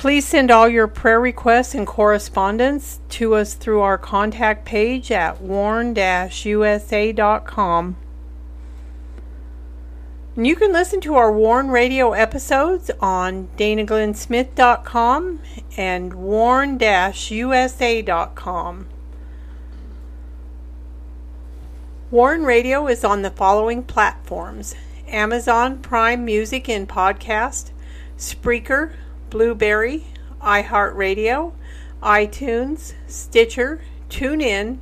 Please send all your prayer requests and correspondence to us through our contact page at warn-usa.com. And you can listen to our Warn Radio episodes on danaglennsmith.com and warn-usa.com. Warn Radio is on the following platforms Amazon Prime Music and Podcast, Spreaker, Blubrry, iHeartRadio, iTunes, Stitcher, TuneIn,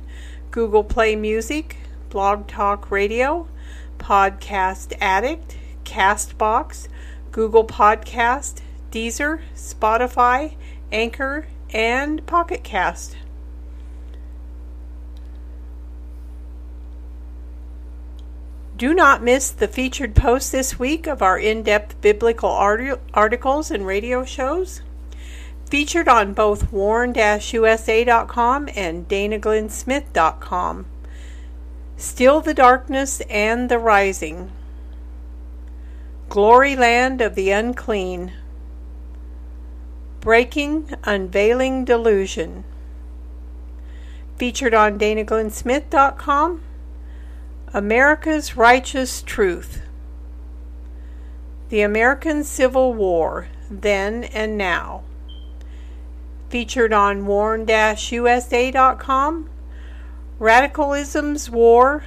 Google Play Music, Blog Talk Radio, Podcast Addict, Castbox, Google Podcast, Deezer, Spotify, Anchor, and Pocket Cast. Do not miss the featured post this week of our in depth biblical articles and radio shows. Featured on both warn usa.com and danaglennsmith.com. Still the Darkness and the Rising. Glory Land of the Unclean. Breaking Unveiling Delusion. Featured on danaglennsmith.com America's Righteous Truth. The American Civil War, Then and Now. Featured on warn-usa.com. Radicalism's War,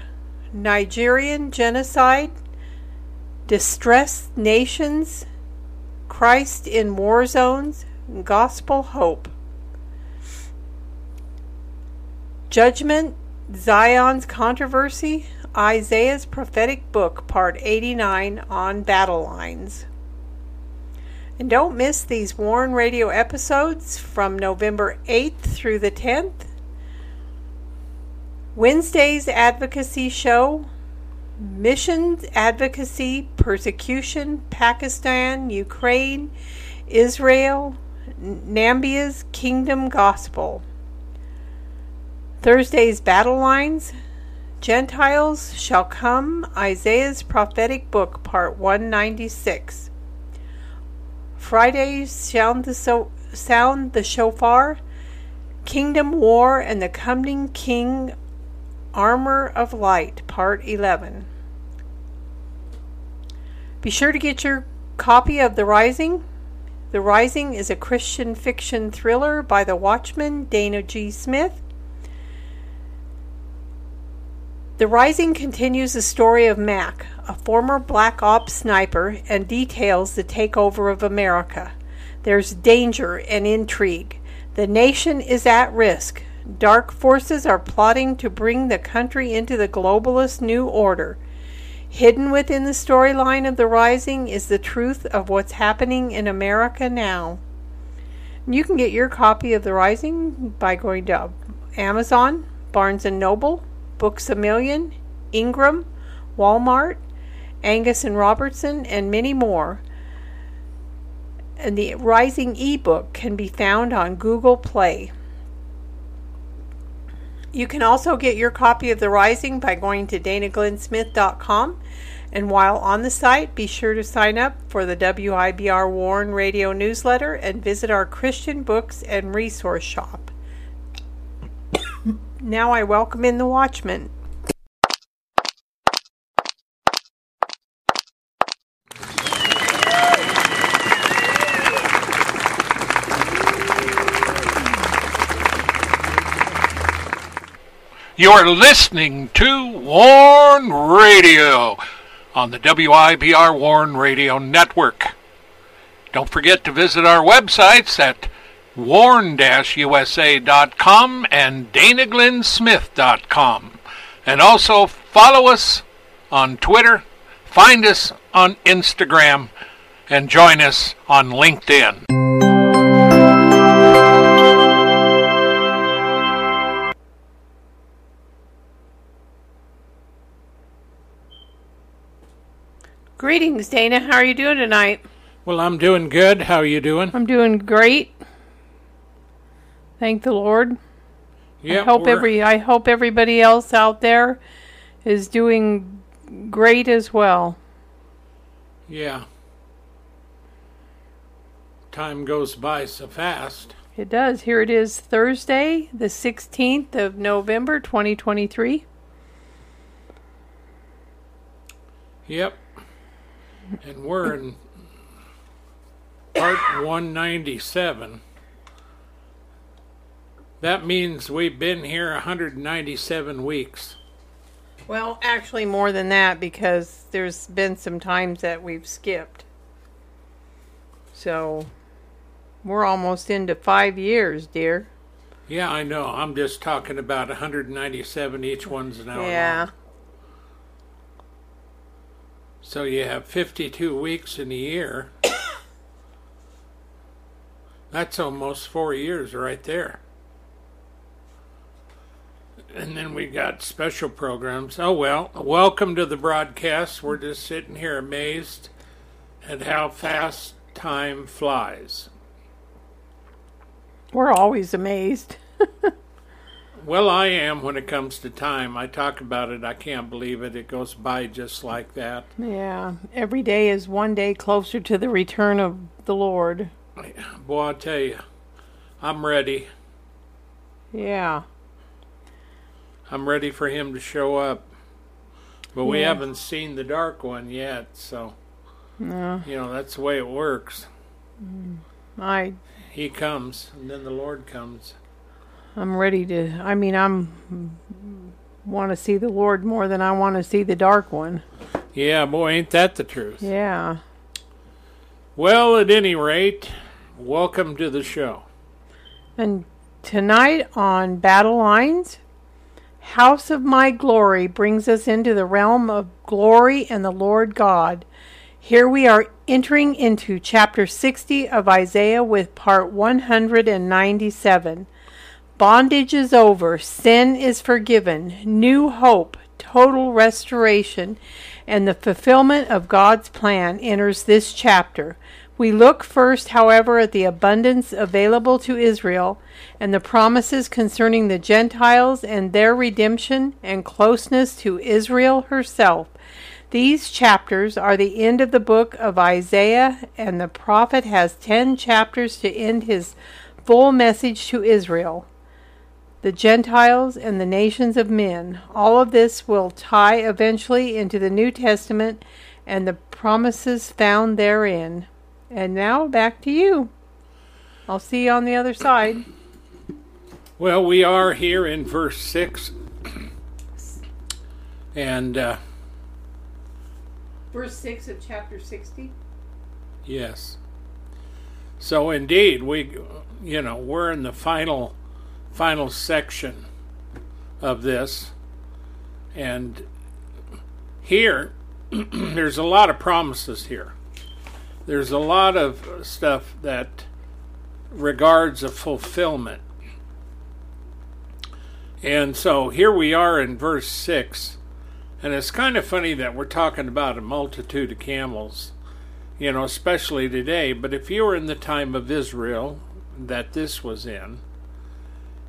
Nigerian Genocide, Distressed Nations, Christ in War Zones, Gospel Hope. Judgment, Zion's Controversy, Isaiah's Prophetic Book, Part 89 on Battle Lines. And don't miss these Warn Radio episodes from November 8th through the 10th. Wednesday's Advocacy Show, Missions Advocacy, Persecution, Pakistan, Ukraine, Israel, Namibia's Kingdom Gospel. Thursday's Battle Lines, Gentiles shall come, Isaiah's prophetic book, part 196. Fridays sound the, so, sound the shofar, Kingdom War and the Coming King, Armor of Light, part 11. Be sure to get your copy of The Rising. The Rising is a Christian fiction thriller by the Watchman Dana G. Smith The Rising continues the story of Mac, a former Black Ops sniper, and details the takeover of America. There's danger and intrigue. The nation is at risk. Dark forces are plotting to bring the country into the globalist new order. Hidden within the storyline of The Rising is the truth of what's happening in America now. You can get your copy of The Rising by going to Amazon, Barnes & Noble, Books a Million, Ingram, Walmart, Angus and Robertson, and many more. And the Rising ebook can be found on Google Play. You can also get your copy of The Rising by going to danaglennsmith.com. And while on the site, be sure to sign up for the WIBR Warn radio newsletter and visit our Christian books and resource shop. Now I welcome in the watchman. You're listening to Warn Radio on the WIBR Warn Radio Network. Don't forget to visit our websites at warn-usa.com and danaglennsmith.com. And also follow us on Twitter, find us on Instagram, and join us on LinkedIn. Greetings, Dana. How are you doing tonight? Well, I'm doing good. How are you doing? I'm doing great. Thank the Lord. Yeah. I hope every I hope everybody else out there is doing great as well. Yeah. Time goes by so fast. It does. Here it is Thursday, the 16th of November 2023. Yep. And we're in part 197. That means we've been here 197 weeks. Well, actually more than that because there's been some times that we've skipped. So we're almost into 5 years, dear. Yeah, I know. I'm just talking about 197. Each one's an hour. Yeah. long. So you have 52 weeks in a year. That's almost four years right there. And then we got special programs. Oh, well, welcome to the broadcast. We're just sitting here amazed at how fast time flies. We're always amazed. Well, I am when it comes to time. I talk about it. I can't believe it. It goes by just like that. Yeah, every day is one day closer to the return of the Lord. Boy, I tell you, I'm ready. Yeah. I'm ready for him to show up. But we Yeah. haven't seen the dark one yet, so No, you know that's the way it works. Mm. I He comes, and then the Lord comes. I'm ready to I mean I'm want to see the Lord more than I want to see the dark one. Yeah, boy, ain't that the truth? Yeah. Well, at any rate, welcome to the show. And tonight on Battle Lines, House of My Glory brings us into the realm of glory and the Lord God. Here we are entering into chapter 60 of Isaiah with part 197. Bondage is over, sin is forgiven, new hope, total restoration, and the fulfillment of God's plan enters this chapter. We look first, however, at the abundance available to Israel and the promises concerning the Gentiles and their redemption and closeness to Israel herself. These chapters are the end of the book of Isaiah, and the prophet has ten chapters to end his full message to Israel the Gentiles, and the nations of men. All of this will tie eventually into the New Testament and the promises found therein. And now back to you. I'll see you on the other side. Well, we are here in verse 6. And, uh, Verse 6 of chapter 60. yes. So, indeed, we, you know, we're in the final, final section of this. And here, there's a lot of promises here. There's a lot of stuff that regards a fulfillment. And so here we are in verse 6. And it's kind of funny that we're talking about a multitude of camels, you know, especially today. But if you were in the time of Israel that this was in,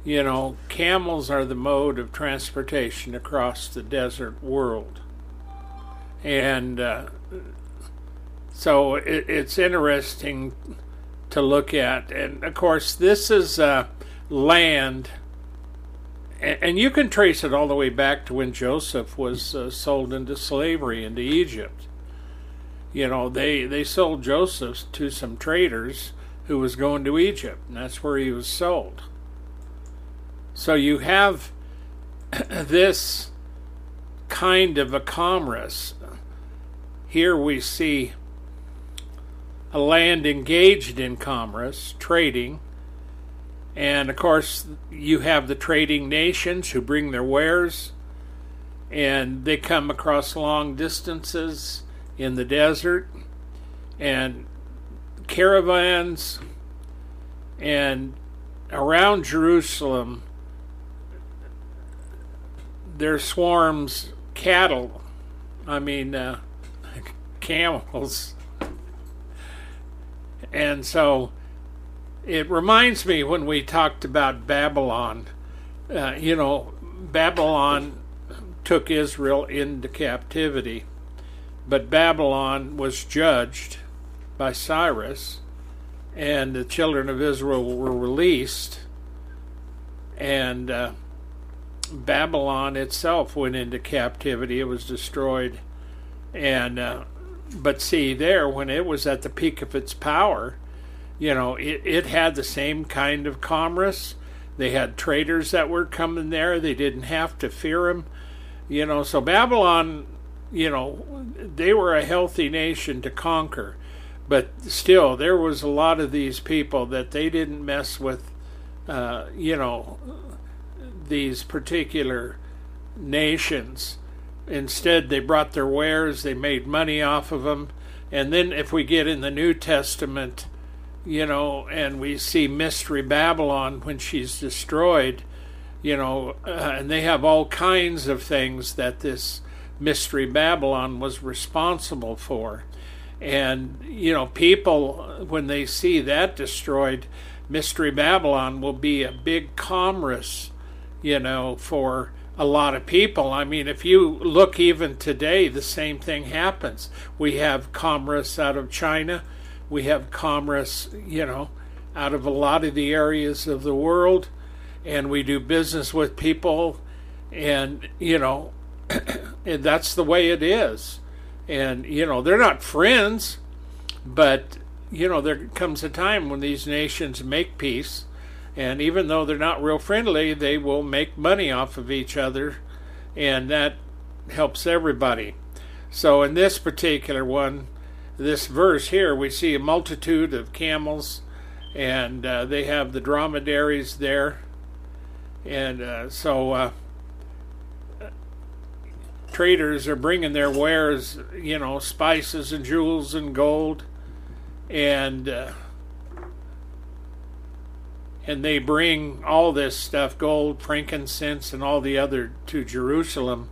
you know, camels are the mode of transportation across the desert world. And uh, so it, it's interesting to look at. And of course, this is uh, land and, and you can trace it all the way back to when Joseph was uh, sold into slavery into Egypt. You know, they they sold Joseph to some traders who was going to Egypt, and that's where he was sold. So you have this kind of a commerce. Here we see a land engaged in commerce, trading, and of course, you have the trading nations who bring their wares, and they come across long distances in the desert, and caravans, and around Jerusalem, there swarms cattle. I mean, uh, camels. And so it reminds me when we talked about Babylon, uh, you know, Babylon took Israel into captivity, but Babylon was judged by Cyrus, and the children of Israel were released, and uh, Babylon itself went into captivity. It was destroyed, and uh, but see there when it was at the peak of its power, you know, it, it had the same kind of commerce. They had traders that were coming there. They didn't have to fear them, you know. So Babylon, you know, they were a healthy nation to conquer, but still there was a lot of these people that they didn't mess with, uh, you know, these particular nations. Instead, they brought their wares, they made money off of them. And then, if we get in the New Testament, you know, and we see Mystery Babylon when she's destroyed, you know, uh, and they have all kinds of things that this Mystery Babylon was responsible for. And, you know, people, when they see that destroyed, Mystery Babylon will be a big commerce you know, for a lot of people. I mean, if you look even today, the same thing happens. We have commerce out of China, we have commerce, you know, out of a lot of the areas of the world, and we do business with people, and, you know, and that's the way it is. And, you know, they're not friends, but, you know, there comes a time when these nations make peace and even though they're not real friendly, they will make money off of each other, and that helps everybody. So, in this particular one, this verse here, we see a multitude of camels, and uh, they have the dromedaries there. And uh, so, uh, traders are bringing their wares, you know, spices and jewels and gold. And uh, and they bring all this stuff gold, frankincense, and all the other to Jerusalem.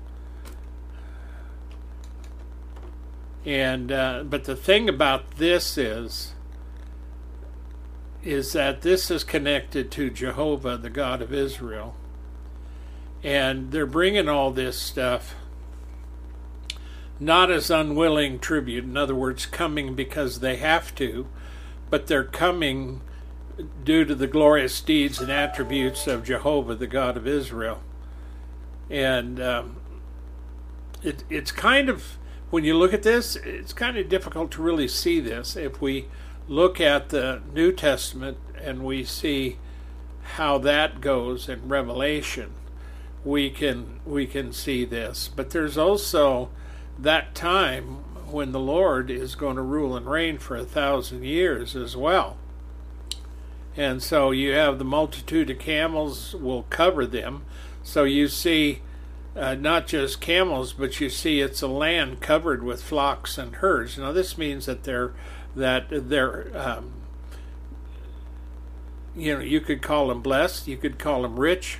And uh, but the thing about this is is that this is connected to Jehovah, the God of Israel. And they're bringing all this stuff not as unwilling tribute, in other words, coming because they have to, but they're coming due to the glorious deeds and attributes of Jehovah, the God of Israel. And um, it, it's kind of, when you look at this, it's kind of difficult to really see this. If we look at the New Testament and we see how that goes in Revelation, we can we can see this. But there's also that time when the Lord is going to rule and reign for a thousand years as well. And so you have the multitude of camels will cover them. So you see uh, not just camels, but you see it's a land covered with flocks and herds. Now this means that they're that they're um, you know you could call them blessed, you could call them rich.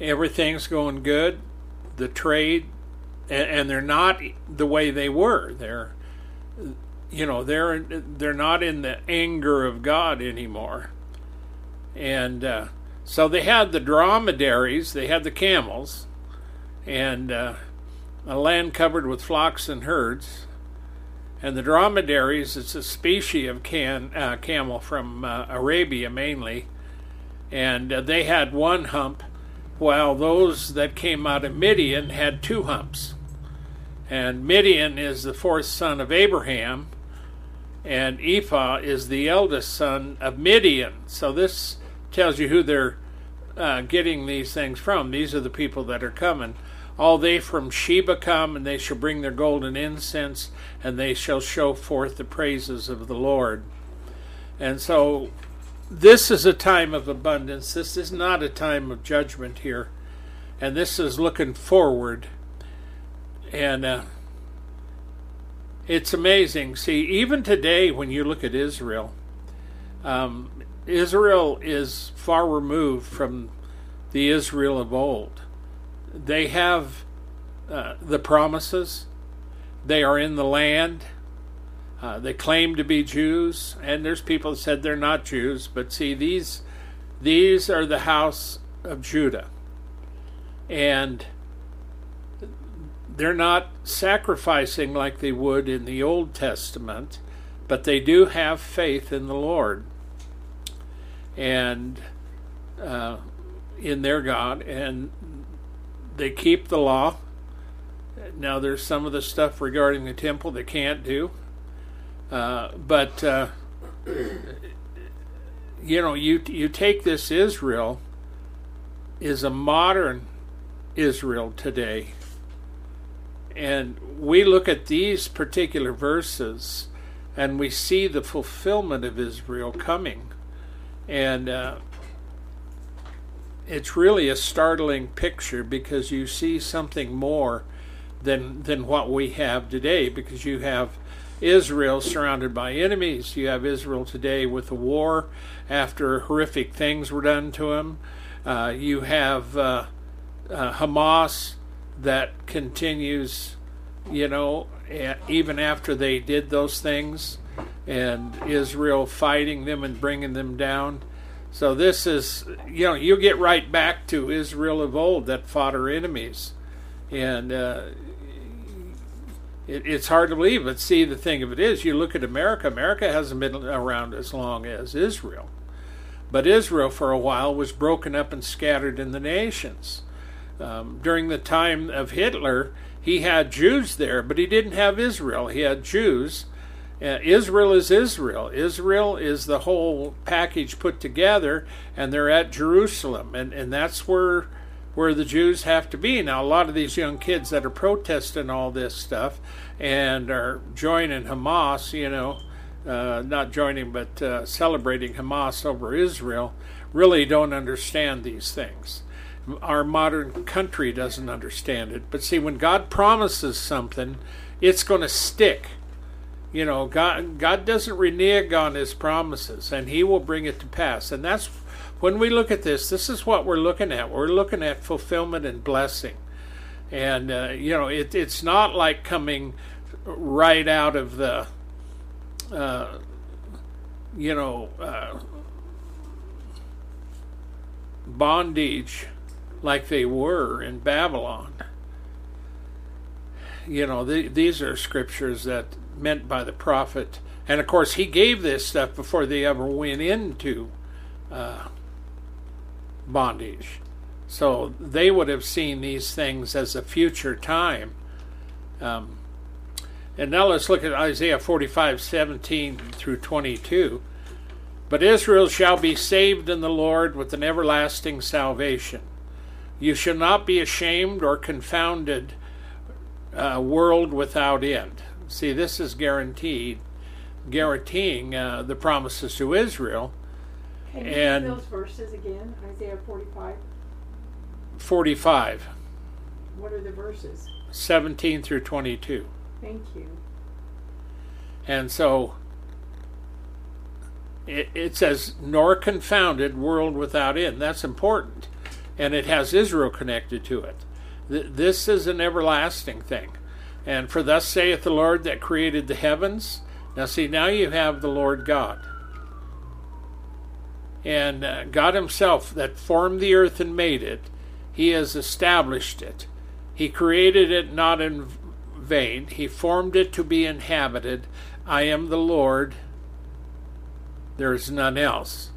Everything's going good. The trade, and, and they're not the way they were. They're you know they're they're not in the anger of God anymore, and uh, so they had the dromedaries, they had the camels, and uh, a land covered with flocks and herds. And the dromedaries, it's a species of can, uh, camel from uh, Arabia mainly, and uh, they had one hump, while those that came out of Midian had two humps. And Midian is the fourth son of Abraham, and Ephah is the eldest son of Midian. So this tells you who they're uh, getting these things from. These are the people that are coming. All they from Sheba come, and they shall bring their golden incense, and they shall show forth the praises of the Lord. And so this is a time of abundance. This is not a time of judgment here. And this is looking forward. And uh, it's amazing. See, even today, when you look at Israel, um, Israel is far removed from the Israel of old. They have uh, the promises, they are in the land. Uh, they claim to be Jews, and there's people that said they're not Jews. But see, these these are the house of Judah, and they're not sacrificing like they would in the Old Testament, but they do have faith in the Lord and uh, in their God, and they keep the law. Now, there's some of the stuff regarding the temple they can't do, uh, but uh, you know, you you take this Israel is a modern Israel today and we look at these particular verses and we see the fulfillment of Israel coming. And uh, it's really a startling picture because you see something more than, than what we have today because you have Israel surrounded by enemies. You have Israel today with a war after horrific things were done to him. Uh, you have uh, uh Hamas that continues, you know, even after they did those things, and Israel fighting them and bringing them down. So this is, you know, you get right back to Israel of old that fought her enemies, and uh, it, it's hard to believe. But see, the thing of it is, you look at America. America hasn't been around as long as Israel, but Israel for a while was broken up and scattered in the nations. Um, during the time of Hitler, he had Jews there, but he didn't have Israel. He had Jews. Uh, Israel is Israel. Israel is the whole package put together, and they're at Jerusalem, and, and that's where where the Jews have to be. Now, a lot of these young kids that are protesting all this stuff and are joining Hamas, you know, uh, not joining but uh, celebrating Hamas over Israel, really don't understand these things our modern country doesn't understand it. But see, when God promises something, it's going to stick. You know, God God doesn't renege on His promises, and He will bring it to pass. And that's when we look at this. This is what we're looking at. We're looking at fulfillment and blessing. And uh, you know, it, it's not like coming right out of the, uh, you know, uh, bondage like they were in Babylon. You know, the, these are scriptures that meant by the prophet. And of course, he gave this stuff before they ever went into uh, bondage. So they would have seen these things as a future time. Um, and now let's look at Isaiah 45 17 through 22. But Israel shall be saved in the Lord with an everlasting salvation. You shall not be ashamed or confounded, uh, world without end. See, this is guaranteed, guaranteeing uh, the promises to Israel. Can you and those verses again? Isaiah 45. 45. What are the verses? 17 through 22. Thank you. And so it, it says, nor confounded world without end. That's important and it has Israel connected to it. This is an everlasting thing. And for thus saith the Lord that created the heavens. Now, see, now you have the Lord God. And uh, God Himself that formed the earth and made it, He has established it. He created it not in vain, He formed it to be inhabited. I am the Lord, there is none else.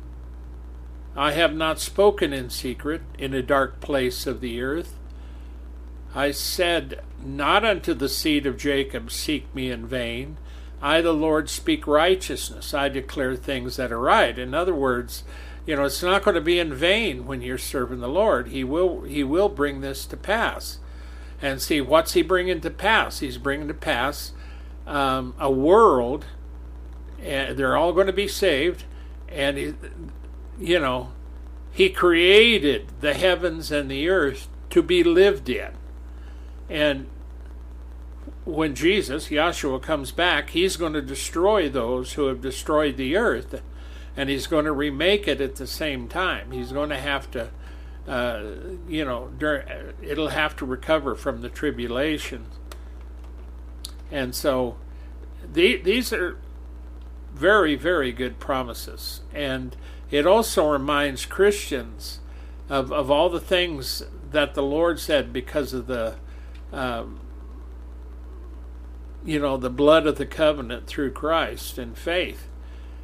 I have not spoken in secret in a dark place of the earth. I said not unto the seed of Jacob, Seek me in vain. I, the Lord, speak righteousness. I declare things that are right. In other words, you know, it's not going to be in vain when you're serving the Lord. He will, he will bring this to pass. And see, what's he bringing to pass? He's bringing to pass um, a world, and they're all going to be saved, and you know, he created the heavens and the earth to be lived in. And when Jesus, Yahshua, comes back, he's going to destroy those who have destroyed the earth, and he's going to remake it at the same time. He's going to have to, uh, you know, it'll have to recover from the tribulation. And so the, these are very, very good promises. And it also reminds Christians of, of all the things that the Lord said because of the, um, you know, the blood of the covenant through Christ and faith,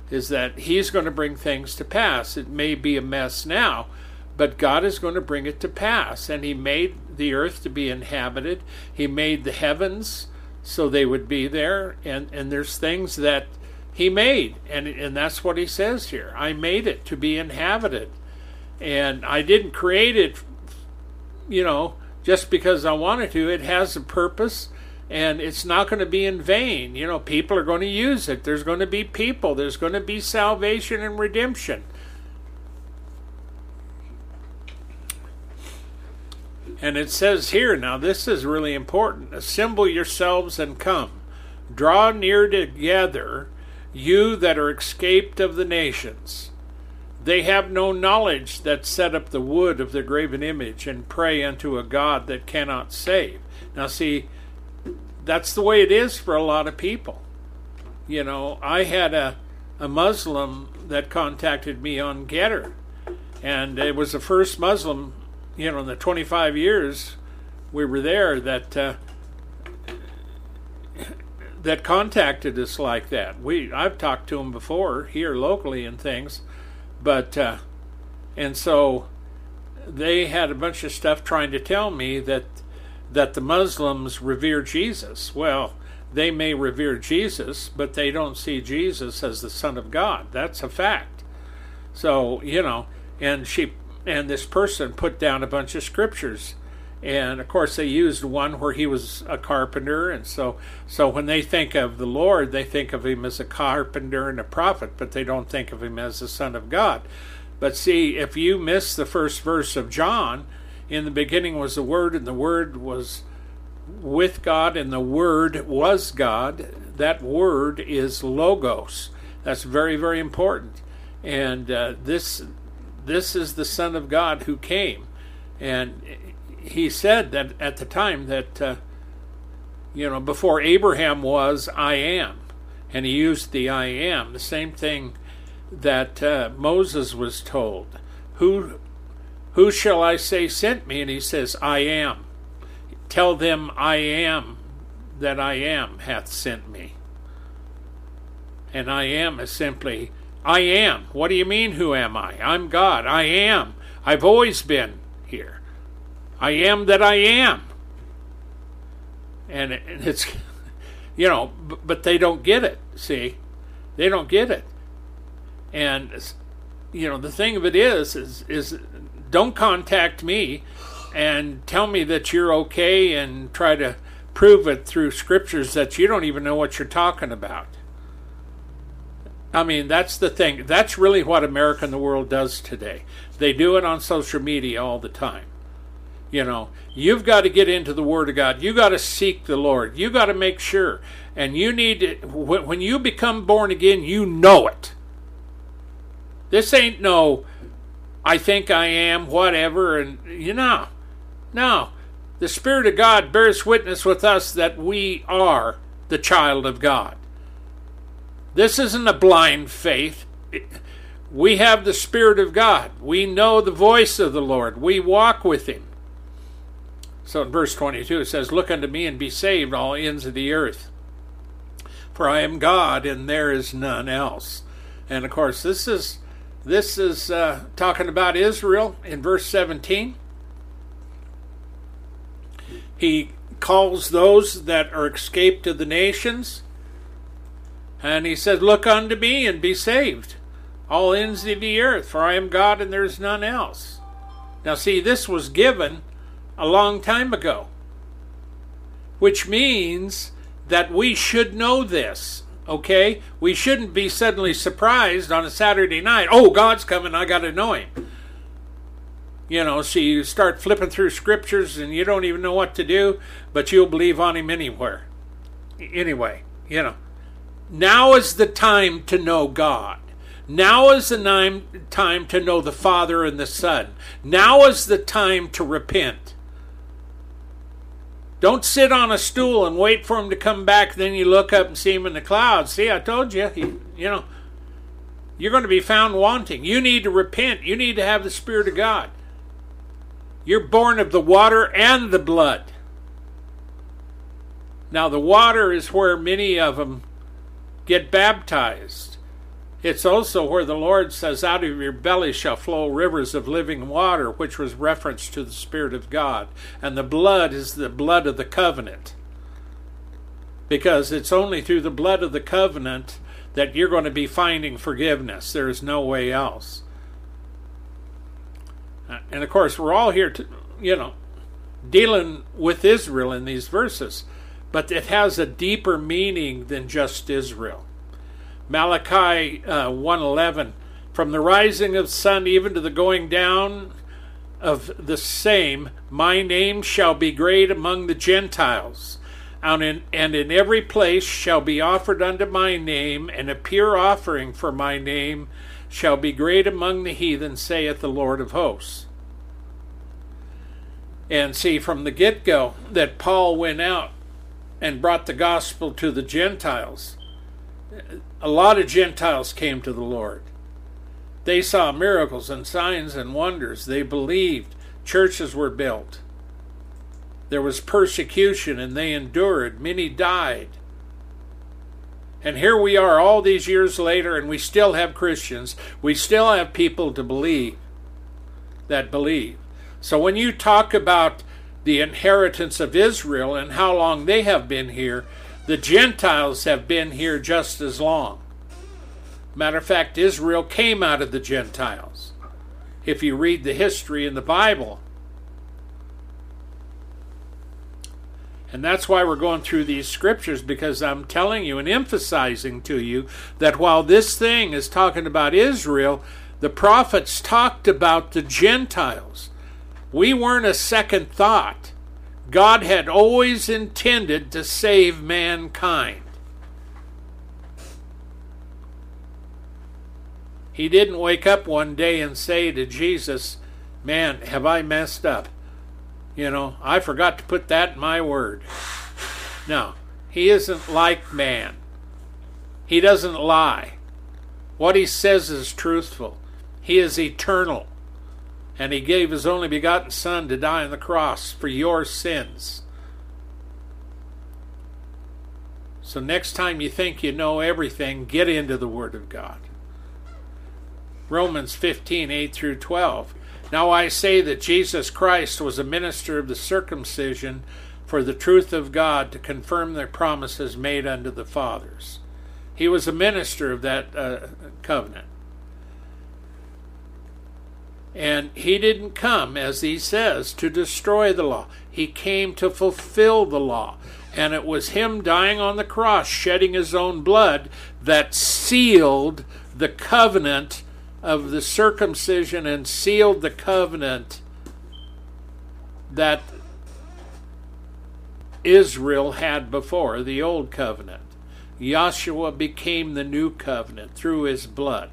is that He's going to bring things to pass. It may be a mess now, but God is going to bring it to pass. And He made the earth to be inhabited, He made the heavens so they would be there. And, and there's things that He made, and, and that's what He says here I made it to be inhabited. And I didn't create it, you know, just because I wanted to. It has a purpose and it's not going to be in vain. You know, people are going to use it. There's going to be people. There's going to be salvation and redemption. And it says here, now this is really important assemble yourselves and come. Draw near together, you that are escaped of the nations. They have no knowledge that set up the wood of the graven image and pray unto a God that cannot save. Now, see, that's the way it is for a lot of people. You know, I had a, a Muslim that contacted me on Gettr, and it was the first Muslim you know, in the 25 years we were there that uh, that contacted us like that. We I've talked to them before here locally and things, but uh, and so they had a bunch of stuff trying to tell me that that the Muslims revere Jesus. Well, they may revere Jesus, but they don't see Jesus as the Son of God. That's a fact. So you know, and she and this person put down a bunch of scriptures and of course they used one where he was a carpenter. And so so when they think of the lord they think of him as a carpenter and a prophet but they don't think of him as the son of god. But see if you miss the first verse of john in the beginning was the word and the word was with god and the word was god that word is logos. That's very very important. And uh, this this is the Son of God who came. And he said that at the time that, uh, you know, before Abraham was, I am. And he used the I am, the same thing that uh, Moses was told. Who, who shall I say sent me? And he says, I am. Tell them I am that I am hath sent me. And I am is simply I am. What do you mean, who am I? I'm God. I am. I've always been here. I am that I am. And it's, you know, but they don't get it, see? They don't get it. And, you know, the thing of it is, is, is don't contact me and tell me that you're okay and try to prove it through scriptures that you don't even know what you're talking about. I mean, that's the thing. That's really what America and the world does today. They do it on social media all the time. You know, you've got to get into the Word of God. You got to seek the Lord. You got to make sure. And you need to, when you become born again, you know it. This ain't no, I think I am, whatever, and you know, no. The Spirit of God bears witness with us that we are the child of God. This isn't a blind faith. We have the Spirit of God. We know the voice of the Lord. We walk with Him. So in verse 22 it says, Look unto me and be saved, all ends of the earth. For I am God and there is none else. And of course, this is this is uh, talking about Israel in verse 17. He calls those that are escaped of the nations and he says, Look unto me and be saved, all ends of the earth, for I am God and there is none else. Now, see, this was given a long time ago, which means that we should know this, okay? We shouldn't be suddenly surprised on a Saturday night, oh, God's coming, I got to know him. You know, so you start flipping through scriptures and you don't even know what to do, but you'll believe on him anywhere. Anyway, you know. Now is the time to know God. Now is the time to know the Father and the Son. Now is the time to repent. Don't sit on a stool and wait for him to come back. Then you look up and see him in the clouds. See, I told you. You know, you're going to be found wanting. You need to repent. You need to have the Spirit of God. You're born of the water and the blood. Now, the water is where many of them get baptized. It's also where the Lord says, Out of your belly shall flow rivers of living water, which was reference to the Spirit of God. And the blood is the blood of the covenant. Because it's only through the blood of the covenant that you're going to be finding forgiveness. There is no way else. Uh, and of course, we're all here to, you know, dealing with Israel in these verses, but it has a deeper meaning than just Israel. Malachi uh, 1:11 from the rising of the sun even to the going down of the same my name shall be great among the gentiles. And in, and in every place shall be offered unto my name and a pure offering for my name shall be great among the heathen saith the Lord of hosts. And see from the get-go that Paul went out and brought the gospel to the Gentiles a lot of Gentiles came to the Lord. They saw miracles and signs and wonders. They believed. Churches were built. There was persecution and they endured. Many died. And here we are all these years later, and we still have Christians. We still have people to believe that believe. So when you talk about the inheritance of Israel and how long they have been here, the Gentiles have been here just as long. Matter of fact, Israel came out of the Gentiles. If you read the history in the Bible, And that's why we're going through these scriptures because I'm telling you and emphasizing to you that while this thing is talking about Israel, the prophets talked about the Gentiles. We weren't a second thought. God had always intended to save mankind. He didn't wake up one day and say to Jesus, Man, have I messed up? You know, I forgot to put that in my word. No, he isn't like man. He doesn't lie. What he says is truthful. He is eternal and he gave his only begotten Son to die on the cross for your sins. So, next time you think you know everything, get into the Word of God. Romans 15 8 through 12. Now I say that Jesus Christ was a minister of the circumcision for the truth of God to confirm the promises made unto the fathers. He was a minister of that uh, covenant. And he didn't come, as he says, to destroy the law. He came to fulfill the law. And it was him dying on the cross, shedding his own blood, that sealed the covenant of the circumcision and sealed the covenant that Israel had before, the old covenant. Yahshua became the new covenant through his blood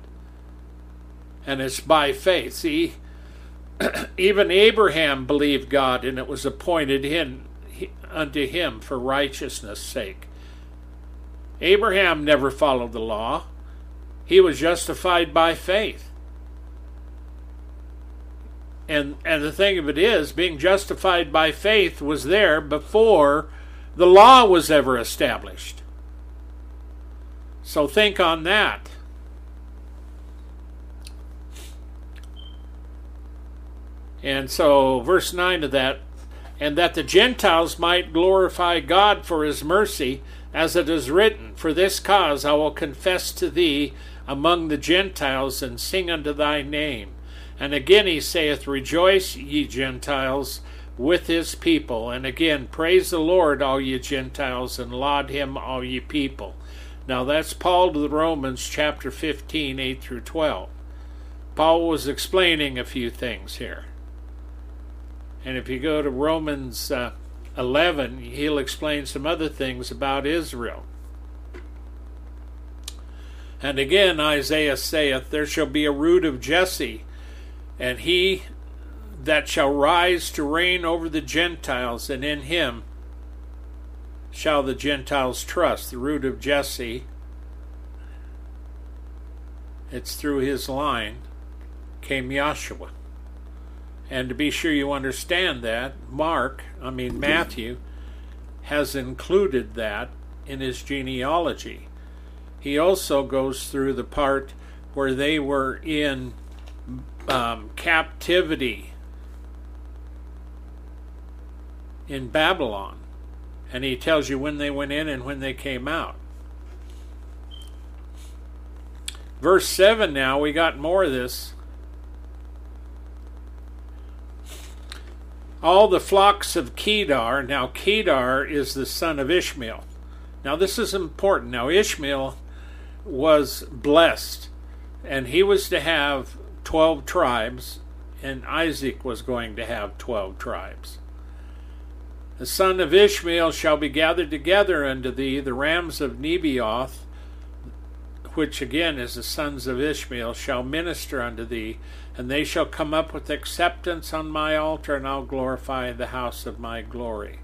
and it's by faith. See, even Abraham believed God, and it was appointed him, unto him for righteousness' sake. Abraham never followed the law, he was justified by faith. And, and the thing of it is, being justified by faith was there before the law was ever established. So think on that. And so, verse 9 of that, and that the Gentiles might glorify God for his mercy, as it is written, For this cause I will confess to thee among the Gentiles, and sing unto thy name. And again he saith, Rejoice, ye Gentiles, with his people. And again, praise the Lord, all ye Gentiles, and laud him, all ye people. Now that's Paul to the Romans, chapter 15, 8 through 12. Paul was explaining a few things here. And if you go to Romans uh, 11, he'll explain some other things about Israel. And again, Isaiah saith, There shall be a root of Jesse, and he that shall rise to reign over the Gentiles, and in him shall the Gentiles trust. The root of Jesse, it's through his line, came Yahshua. And to be sure you understand that, Mark, I mean Matthew, has included that in his genealogy. He also goes through the part where they were in um, captivity in Babylon. And he tells you when they went in and when they came out. Verse 7 now, we got more of this. All the flocks of Kedar. Now, Kedar is the son of Ishmael. Now, this is important. Now, Ishmael was blessed, and he was to have 12 tribes, and Isaac was going to have 12 tribes. The son of Ishmael shall be gathered together unto thee, the rams of Nebaioth, which again is the sons of Ishmael, shall minister unto thee, and they shall come up with acceptance on my altar, and I'll glorify the house of my glory.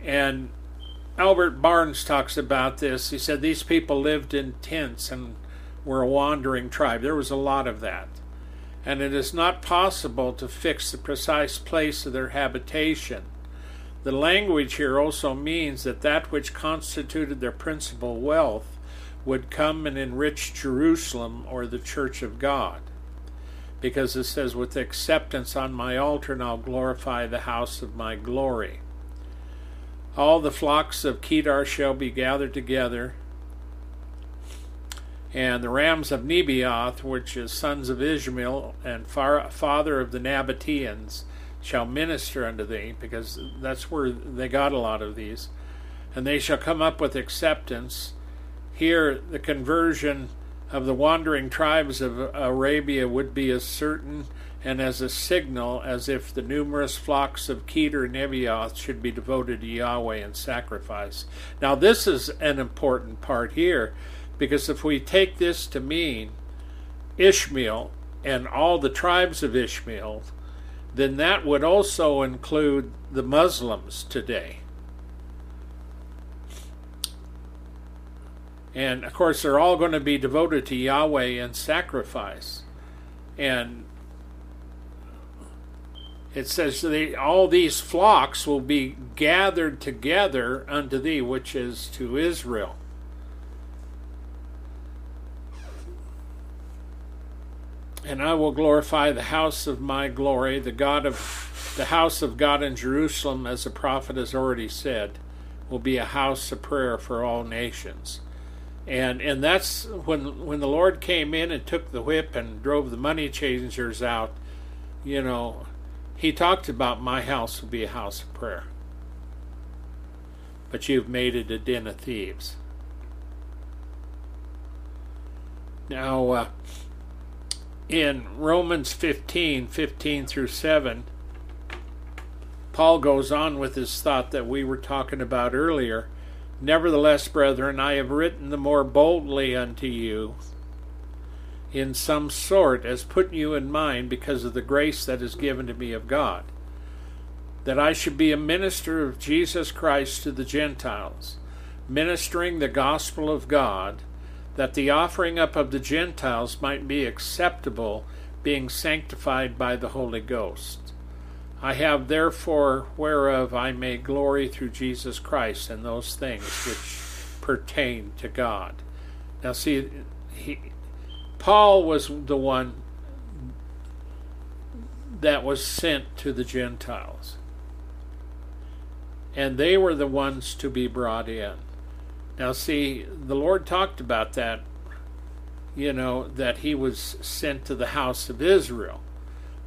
And Albert Barnes talks about this. He said these people lived in tents and were a wandering tribe. There was a lot of that and it is not possible to fix the precise place of their habitation. The language here also means that that which constituted their principal wealth would come and enrich Jerusalem or the church of God. Because it says, With acceptance on my altar, and I'll glorify the house of my glory. All the flocks of Kedar shall be gathered together, and the rams of Nebaioth, which is sons of Ishmael and father of the Nabateans, shall minister unto thee, because that's where they got a lot of these. And they shall come up with acceptance. Here, the conversion of the wandering tribes of Arabia would be as certain and as a signal as if the numerous flocks of Kedar and Nebaioth should be devoted to Yahweh in sacrifice. Now, this is an important part here because if we take this to mean Ishmael and all the tribes of Ishmael, then that would also include the Muslims today. And of course, they're all going to be devoted to Yahweh in sacrifice. And it says they, all these flocks will be gathered together unto thee, which is to Israel. and I will glorify the house of my glory, the God of the house of God in Jerusalem, as the prophet has already said, will be a house of prayer for all nations. And and that's when when the Lord came in and took the whip and drove the money changers out, you know, he talked about my house will be a house of prayer. But you've made it a den of thieves. Now, uh, in Romans 15 15 through 7, Paul goes on with his thought that we were talking about earlier. Nevertheless, brethren, I have written the more boldly unto you in some sort, as putting you in mind because of the grace that is given to me of God, that I should be a minister of Jesus Christ to the Gentiles, ministering the gospel of God that the offering up of the Gentiles might be acceptable, being sanctified by the Holy Ghost. I have therefore whereof I may glory through Jesus Christ in those things which pertain to God. Now, see, he, Paul was the one that was sent to the Gentiles, and they were the ones to be brought in. Now, see, the Lord talked about that, you know, that he was sent to the house of Israel.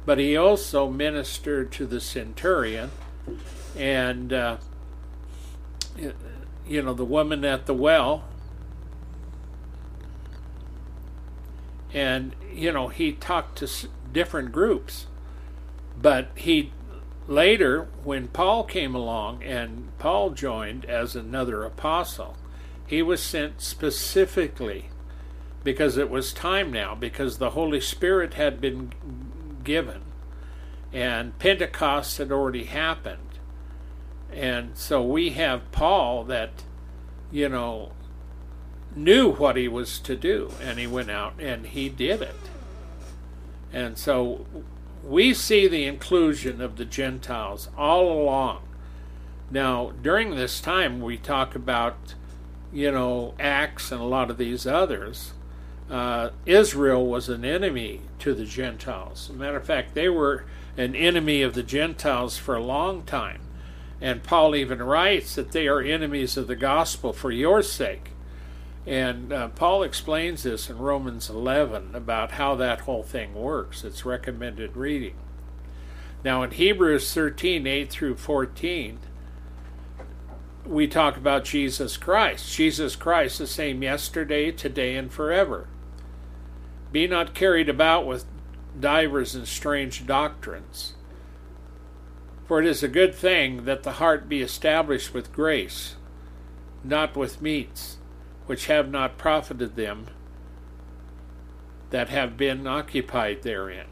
But he also ministered to the centurion and, uh, you know, the woman at the well. And, you know, he talked to different groups. But he later, when Paul came along and Paul joined as another apostle, he was sent specifically because it was time now, because the Holy Spirit had And so we have Paul that, you know, knew what he was to do, and he went out and he did it. And so we see the inclusion of the Gentiles all along. Now, during this time, we talk about, you know, Acts and a lot of these others. Uh, Israel was an enemy to the Gentiles. As a matter of fact, they were an enemy of the Gentiles for a long time. And Paul even writes that they are enemies of the gospel for your sake. And uh, Paul explains this in Romans 11 about how that whole thing works. It's recommended reading. Now, in Hebrews 13 8 through 14, we talk about Jesus Christ. Jesus Christ, the same yesterday, today, and forever. Be not carried about with divers and strange doctrines. For it is a good thing that the heart be established with grace, not with meats which have not profited them that have been occupied therein.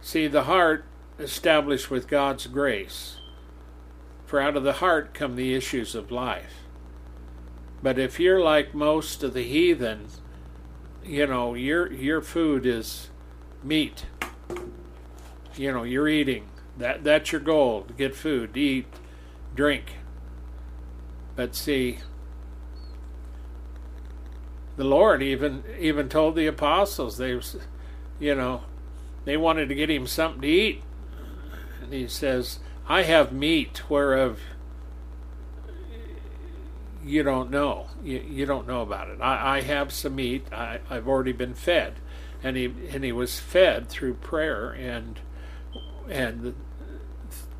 See, the heart established with God's grace, for out of the heart come the issues of life. But if you're like most of the heathen, you know, your your food is meat. You know, you're eating. That that's your goal, to get food, to eat, drink. But see, the Lord even even told the apostles they you know they wanted to get him something to eat and he says I have meat whereof you don't know. You, you don't know about it. I, I have some meat. I, I've already been fed. And he and he was fed through prayer and and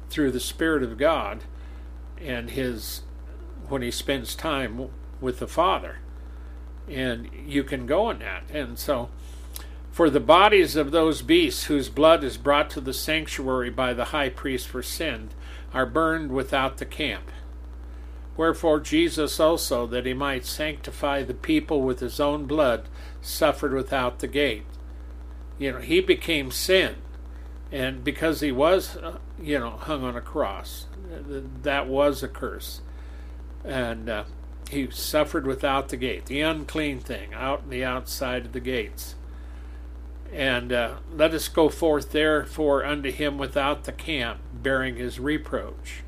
through the Spirit of God and his when he spends time with the Father. And you can go in that. And so, for the bodies of those beasts whose blood is brought to the sanctuary by the high priest for sin are burned without the camp. Wherefore Jesus also, that he might sanctify the people with his own blood, suffered without the gate. You know, he became sin. And because he was, uh, you know, hung on a cross, that was a curse. And uh, he suffered without the gate, the unclean thing, out in the outside of the gates. And uh, let us go forth therefore unto him without the camp, bearing his reproach.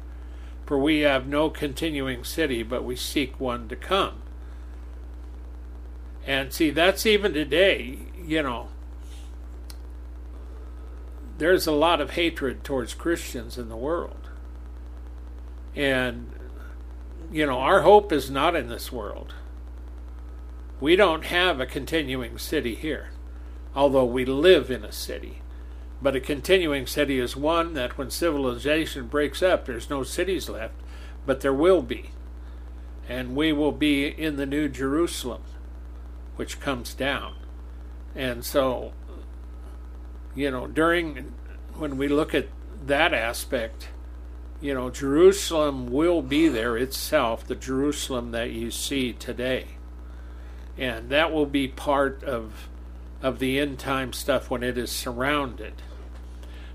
For we have no continuing city, but we seek one to come. And see, that's even today, you know, there's a lot of hatred towards Christians in the world. And you know, our hope is not in this world. We don't have a continuing city here, although we live in a city. But a continuing city is one that when civilization breaks up, there's no cities left, but there will be. And we will be in the New Jerusalem, which comes down. And so, you know, during when we look at that aspect, you know, Jerusalem will be there itself, the Jerusalem that you see today. And that will be part of of the end time stuff when it is surrounded.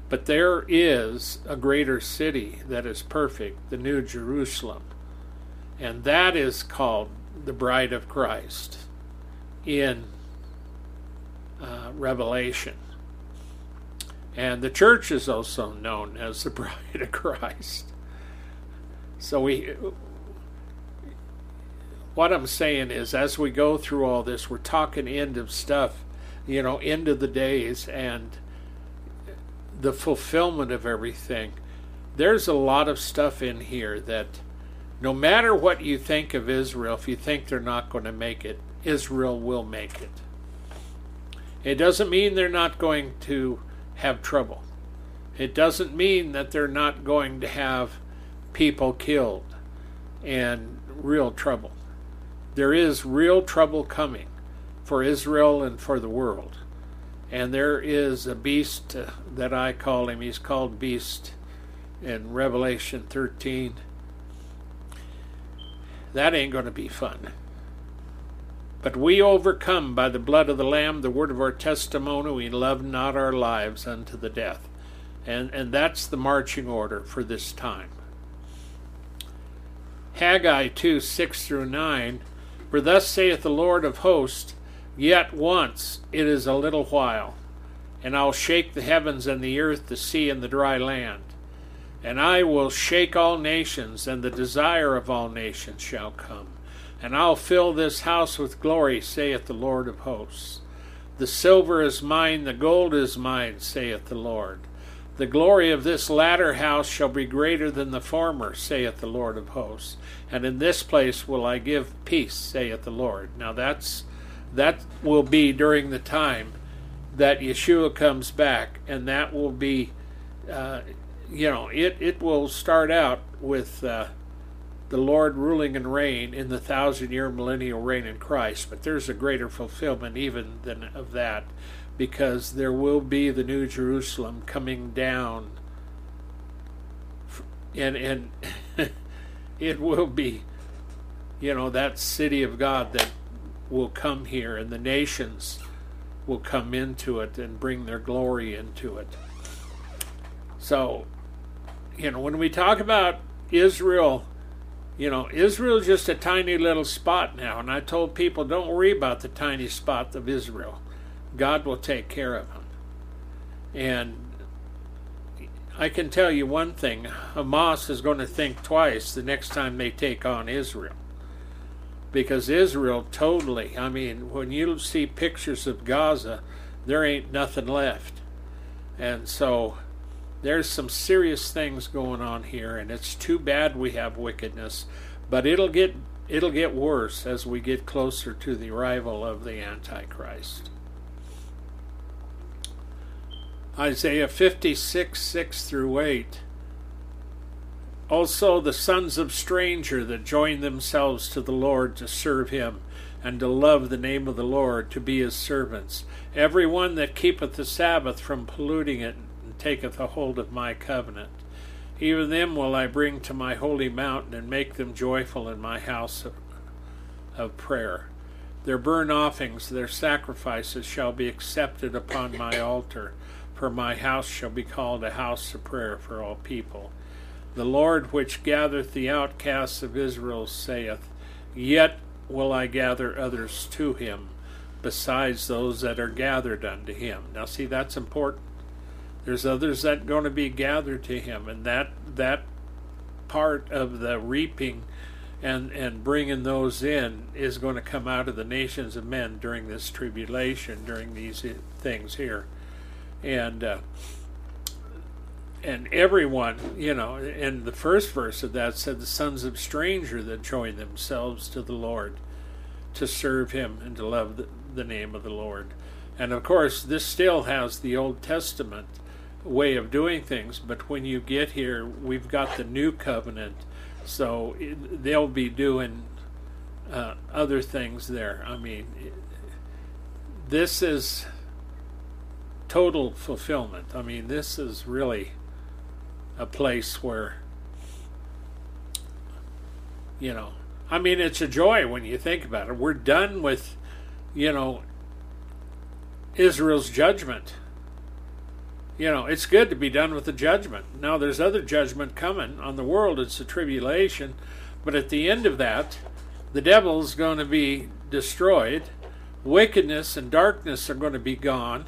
But there is a greater city that is perfect, the New Jerusalem. And that is called the bride of Christ in uh, Revelation. And the church is also known as the bride of Christ. So we what I'm saying is as we go through all this, we're talking end of stuff, you know, end of the days and the fulfillment of everything. There's a lot of stuff in here that no matter what you think of Israel, if you think they're not going to make it, Israel will make it. It doesn't mean they're not going to have trouble. It doesn't mean that they're not going to have people killed and real trouble. There is real trouble coming for Israel and for the world. And there is a beast that I call him. He's called Beast in Revelation 13. That ain't going to be fun. But we overcome by the blood of the Lamb, the word of our testimony. We love not our lives unto the death. And, and that's the marching order for this time. Haggai 2 6 through 9 For thus saith the Lord of hosts, Yet once it is a little while, and I'll shake the heavens and the earth, the sea and the dry land. And I will shake all nations, and the desire of all nations shall come. And I'll fill this house with glory, saith the Lord of hosts. The silver is mine, the gold is mine, saith the Lord. The glory of this latter house shall be greater than the former, saith the Lord of hosts. And in this place will I give peace, saith the Lord. Now that's that will be during the time that Yeshua comes back, and that will be, uh, you know, it it will start out with uh, the Lord ruling and reign in the thousand year millennial reign in Christ. But there's a greater fulfillment even than of that because there will be the new Jerusalem coming down and and it will be you know that city of God that will come here and the nations will come into it and bring their glory into it so you know when we talk about Israel you know Israel's just a tiny little spot now and I told people don't worry about the tiny spot of Israel God will take care of them. And I can tell you one thing Hamas is going to think twice the next time they take on Israel. Because Israel totally, I mean, when you see pictures of Gaza, there ain't nothing left. And so there's some serious things going on here, and it's too bad we have wickedness, but it'll get it'll get worse as we get closer to the arrival of the Antichrist. Isaiah 56, 6 through 8. Also the sons of stranger that join themselves to the Lord to serve him, and to love the name of the Lord, to be his servants. Every one that keepeth the Sabbath from polluting it, and taketh a hold of my covenant. Even them will I bring to my holy mountain, and make them joyful in my house of, of prayer. Their burnt offerings, their sacrifices shall be accepted upon my altar for my house shall be called a house of prayer for all people. The Lord which gathereth the outcasts of Israel saith, Yet will I gather others to him, besides those that are gathered unto him. Now see that's important. There's others that are going to be gathered to him, and that that part of the reaping and and bringing those in is going to come out of the nations of men during this tribulation, during these things here and uh, and everyone, you know, and the first verse of that said the sons of stranger that join themselves to the Lord to serve Him and to love the, the name of the Lord. And of course, this still has the Old Testament way of doing things, but when you get here, we've got the new covenant, so it, they'll be doing uh, other things there. I mean, this is total fulfillment. I mean, this is really a place where, you know, I mean, it's a joy when you think about it. We're done with, you know, Israel's judgment. You know, it's good to be done with the judgment. Now, there's other judgment coming on the world. It's a tribulation. But at the end of that, the devil's going to be destroyed. Wickedness and darkness are going to be gone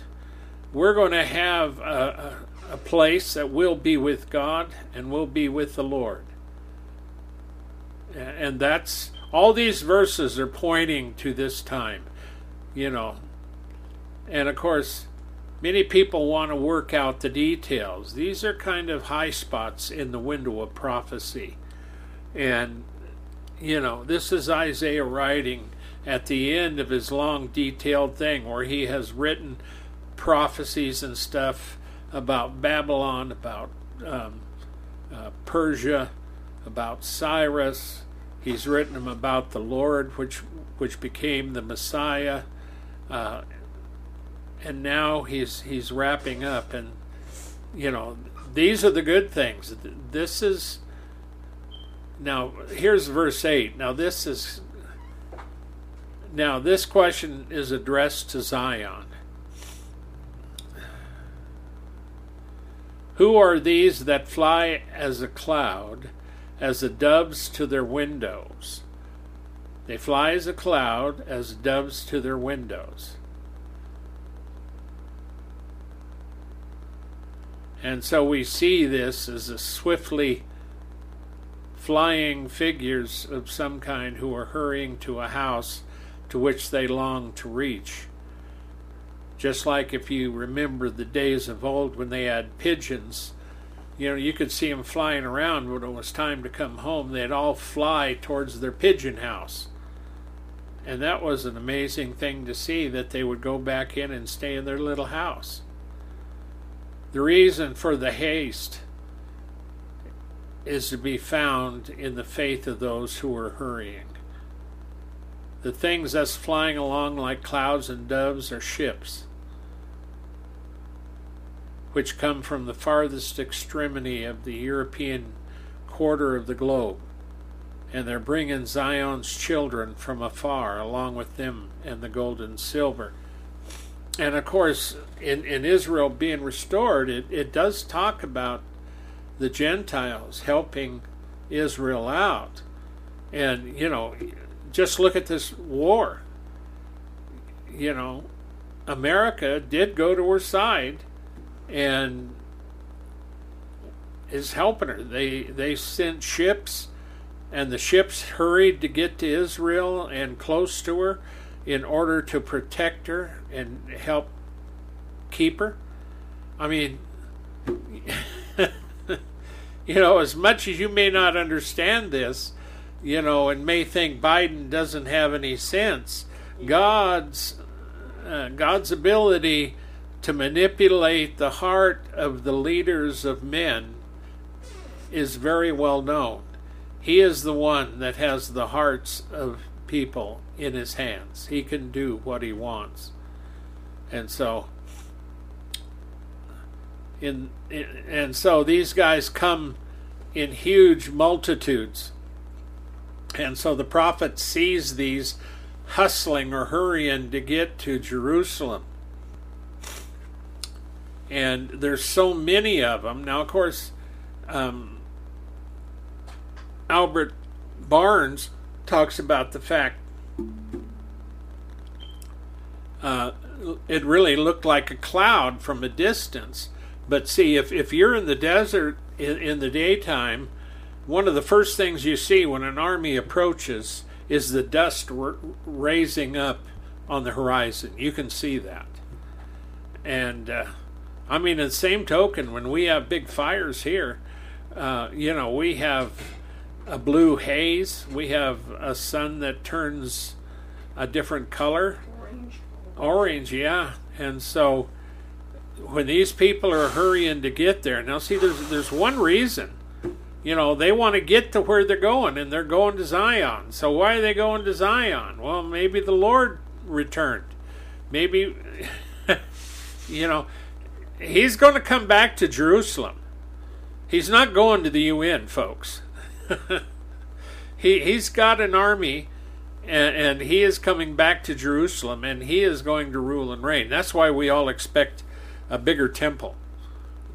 we're going to have a, a, place that will be with God and will be with the Lord. And that's all these verses are pointing to this time, you know. And of course, many people want to work out the details. These are kind of high spots in the window of prophecy. And, you know, this is Isaiah writing at the end of his long, detailed thing where he has written prophecies and stuff about Babylon, about um, uh, Persia, about Cyrus. He's written them about the Lord, which which became the Messiah, uh, and now he's he's wrapping up. And you know, these are the good things. This is now. Here's verse eight. Now this is now this question is addressed to Zion. Who are these that fly as a cloud, as the doves to their windows? They fly as a cloud, as doves to their windows. And so we see this as a swiftly flying figures of some kind who are hurrying to a house to which they long to reach. Just like if you remember the days of old when they had pigeons, you know, you could see them flying around when it was time to come home. They'd all fly towards their pigeon house. And that was an amazing thing to see that they would go back in and stay in their little house. The reason for the haste is to be found in the faith of those who are hurrying. The things that's flying along like clouds and doves are ships, which come from the farthest extremity of the European quarter of the globe, and they're bringing Zion's children from afar along with them and the gold and silver and of course, in, in Israel being restored, it, it does talk about the Gentiles helping Israel out. And, you know, just look at this war. You know, America did go to her side and is helping her. They they sent ships and the ships hurried to get to Israel and close to her in order to protect her and help keep her. I mean, you know, as much as you may not understand this, you know, and may think Biden doesn't have any sense, God's uh, God's ability to manipulate the heart of the leaders of men is very well known. He is the one that has the hearts of people in his hands. He can do what he wants. And so in, in and so these guys come in huge multitudes. And so the prophet sees these hustling or hurrying to get to Jerusalem. And there's so many of them. Now, of course, um, Albert Barnes talks about the fact uh, it really looked like a cloud from a distance. But see, if, if you're in the desert in, in the daytime, one of the first things you see when an army approaches is the dust r- raising up on the horizon. You can see that. And uh, I mean, in the same token, when we have big fires here, uh, you know, we have a blue haze. We have a sun that turns a different color. Orange. Orange, yeah. And so when these people are hurrying to get there, now see, there's there's one reason. You know, they want to get to where they're going, and they're going to Zion. So why are they going to Zion? Well, maybe the Lord returned. Maybe, you know, he's going to come back to Jerusalem. He's not going to the UN, folks. he he's got an army and, and, he is coming back to Jerusalem and he is going to rule and reign. That's why we all expect a bigger temple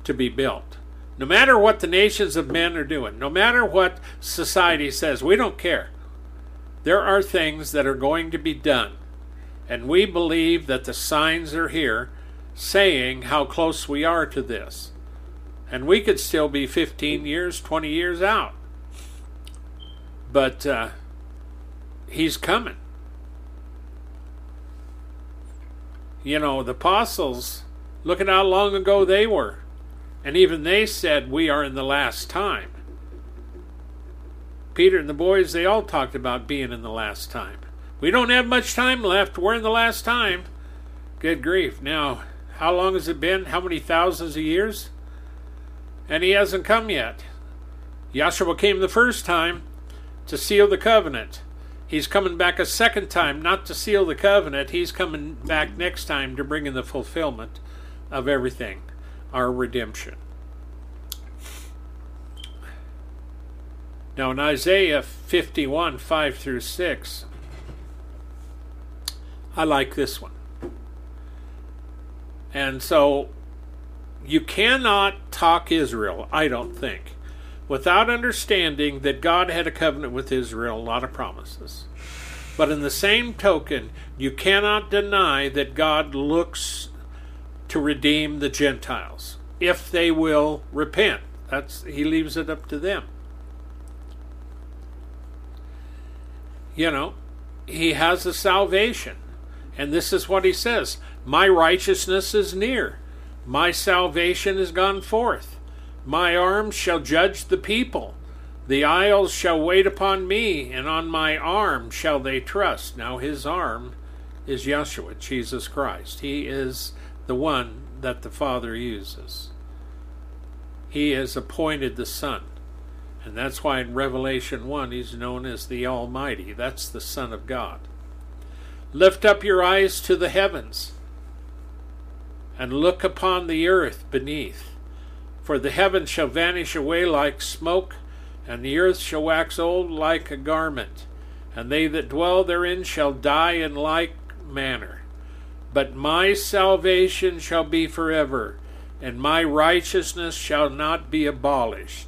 to be built. No matter what the nations of men are doing, no matter what society says, we don't care. There are things that are going to be done. And we believe that the signs are here saying how close we are to this. And we could still be 15 years, 20 years out. But uh, he's coming. You know, the apostles, look at how long ago they were. And even they said, We are in the last time. Peter and the boys, they all talked about being in the last time. We don't have much time left. We're in the last time. Good grief. Now, how long has it been? How many thousands of years? And he hasn't come yet. Yahshua came the first time to seal the covenant. He's coming back a second time, not to seal the covenant. He's coming back next time to bring in the fulfillment of everything, our redemption. Now, in Isaiah 51 5 through 6, I like this one. And so you cannot talk Israel, I don't think, without understanding that God had a covenant with Israel, a lot of promises. But in the same token, you cannot deny that God looks to redeem the Gentiles if they will repent. That's he leaves it up to them. You know, he has a salvation. And this is what he says My righteousness is near, my salvation is gone forth. My arm shall judge the people. The isles shall wait upon me, and on my arm shall they trust. Now, his arm is Yeshua, Jesus Christ. He is the one that the Father uses. He has appointed the Son. And that's why in Revelation 1 he's known as the Almighty. That's the Son of God. Lift up your eyes to the heavens and look upon the earth beneath. For the heavens shall vanish away like smoke, and the earth shall wax old like a garment, and they that dwell therein shall die in like manner. But my salvation shall be forever, and my righteousness shall not be abolished.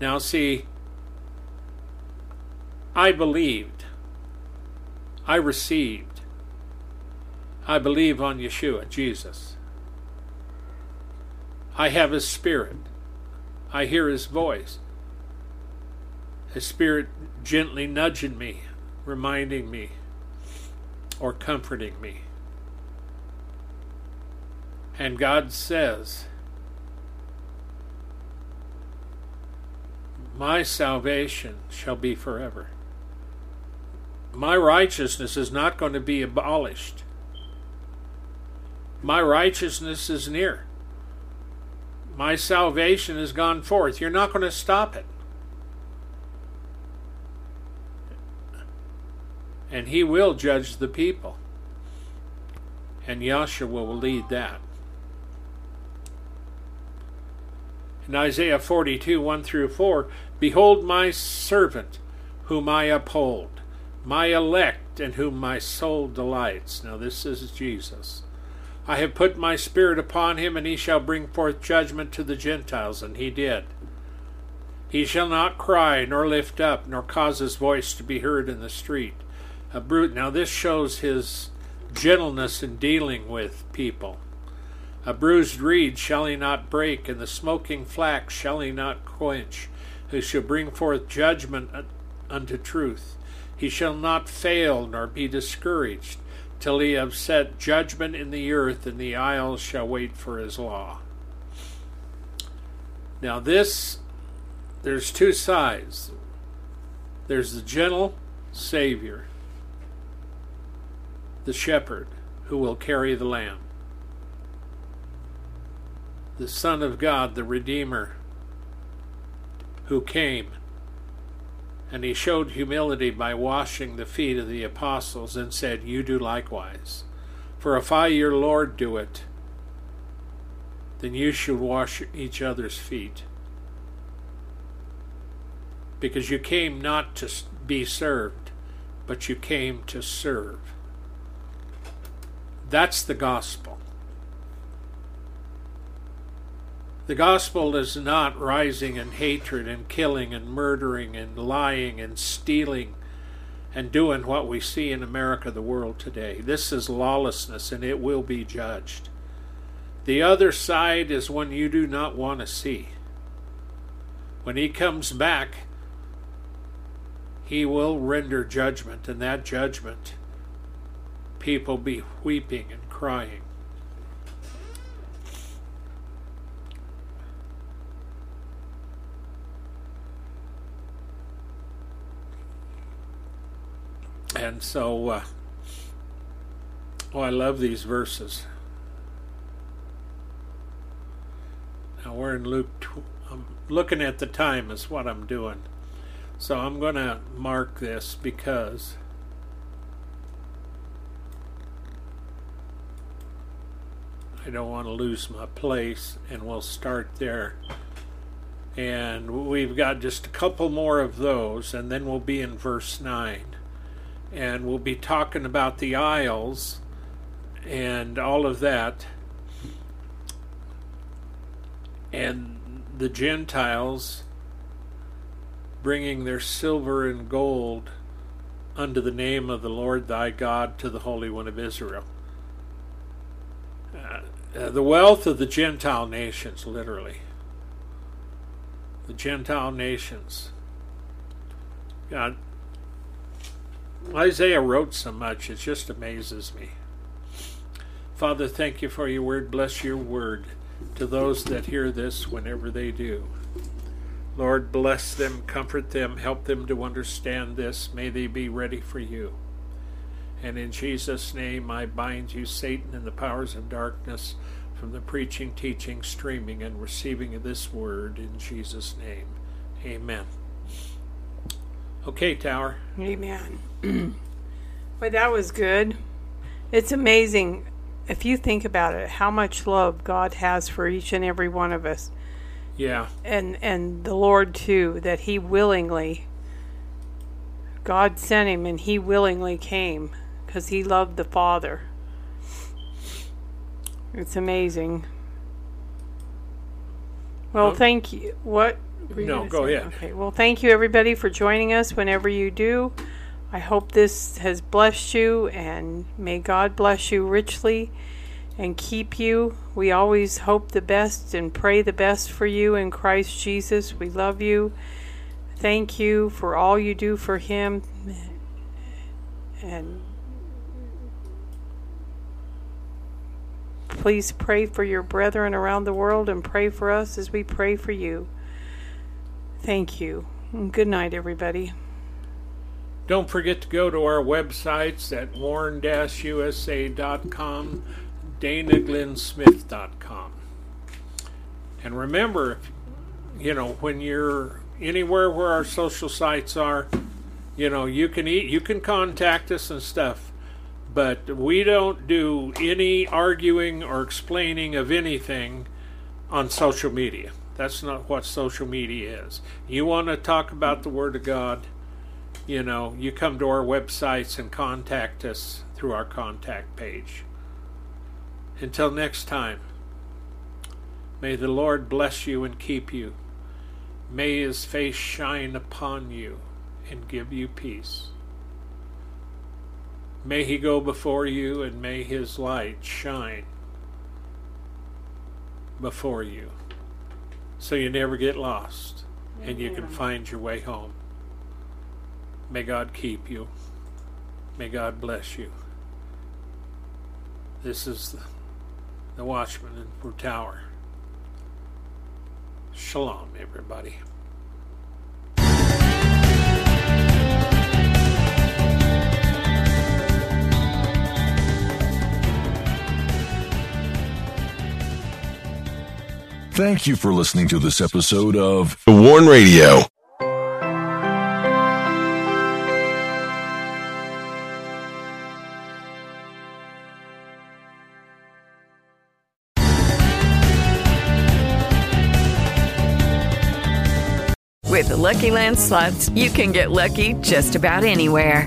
Now, see, I believed, I received, I believe on Yeshua, Jesus. I have His Spirit. I hear His voice. His Spirit gently nudging me, reminding me, or comforting me. And God says, My salvation shall be forever. My righteousness is not going to be abolished. My righteousness is near. My salvation has gone forth. You're not going to stop it. And he will judge the people. And Yahshua will lead that. In Isaiah 42, 1 through 4, Behold my servant, whom I uphold, my elect, in whom my soul delights. Now, this is Jesus. I have put my spirit upon him, and he shall bring forth judgment to the Gentiles. And he did. He shall not cry, nor lift up, nor cause his voice to be heard in the street. A brute. Now, this shows his gentleness in dealing with people. A bruised reed shall he not break, and the smoking flax shall he not quench, who shall bring forth judgment unto truth. He shall not fail, nor be discouraged till he have set judgment in the earth, and the isles shall wait for his law. Now, this, there's two sides. There's the gentle Savior, the shepherd who will carry the lamb, the Son of God, the Redeemer, who came and he showed humility by washing the feet of the apostles and said, You do likewise. For if I, your Lord, do it, then you should wash each other's feet. Because you came not to be served, but you came to serve. That's the gospel. The gospel is not rising in hatred and killing and murdering and lying and stealing and doing what we see in America, the world today. This is lawlessness and it will be judged. The other side is one you do not want to see. When he comes back, he will render judgment, and that judgment, people be weeping and crying. And so, uh, oh, I love these verses. Now we're in Luke. Tw- I'm looking at the time, is what I'm doing. So I'm going to mark this because I don't want to lose my place, and we'll start there. And we've got just a couple more of those, and then we'll be in verse 9 and we'll be talking about the isles and all of that. and the Gentiles bringing their silver and gold unto the name of the Lord thy God to the Holy One of Israel. Uh, the wealth of the Gentile nations, literally. The Gentile nations. God, Isaiah wrote so much, it just amazes me. Father, thank you for your word. Bless your word to those that hear this whenever they do. Lord, bless them, comfort them, help them to understand this. May they be ready for you. And in Jesus' name, I bind you, Satan, and the powers of darkness from the preaching, teaching, streaming, and receiving of this word in Jesus' name. Amen. Okay, Tower. Amen. but that was good. It's amazing if you think about it, how much love God has for each and every one of us. Yeah. And and the Lord too, that He willingly God sent him and he willingly came because he loved the Father. It's amazing. Well, Oh. thank you. What? Were you No, gonna go say? ahead. Okay. Well, thank you everybody for joining us whenever you do. I hope this has blessed you and may God bless you richly and keep you. We always hope the best and pray the best for you in Christ Jesus. We love you. Thank you for all you do for him and please pray for your brethren around the world and pray for us as we pray for you. Thank you. Good night, everybody. Don't forget to go to our websites at warn-usa.com, danaglennsmith.com. And remember, you know, when you're anywhere where our social sites are, you know, you can eat, you can contact us and stuff, but we don't do any arguing or explaining of anything on social media. That's not what social media is. You want to talk about the Word of God, you know, you come to our websites and contact us through our contact page. Until next time, may the Lord bless you and keep you. May his face shine upon you and give you peace. May he go before you and may his light shine before you so you never get lost and you can find your way home. May God keep you. May God bless you. This is the, the Watchman in Blue Tower. Shalom, everybody. Thank you for listening to this episode of The Warn Radio. With the Lucky Land slots, you can get lucky just about anywhere.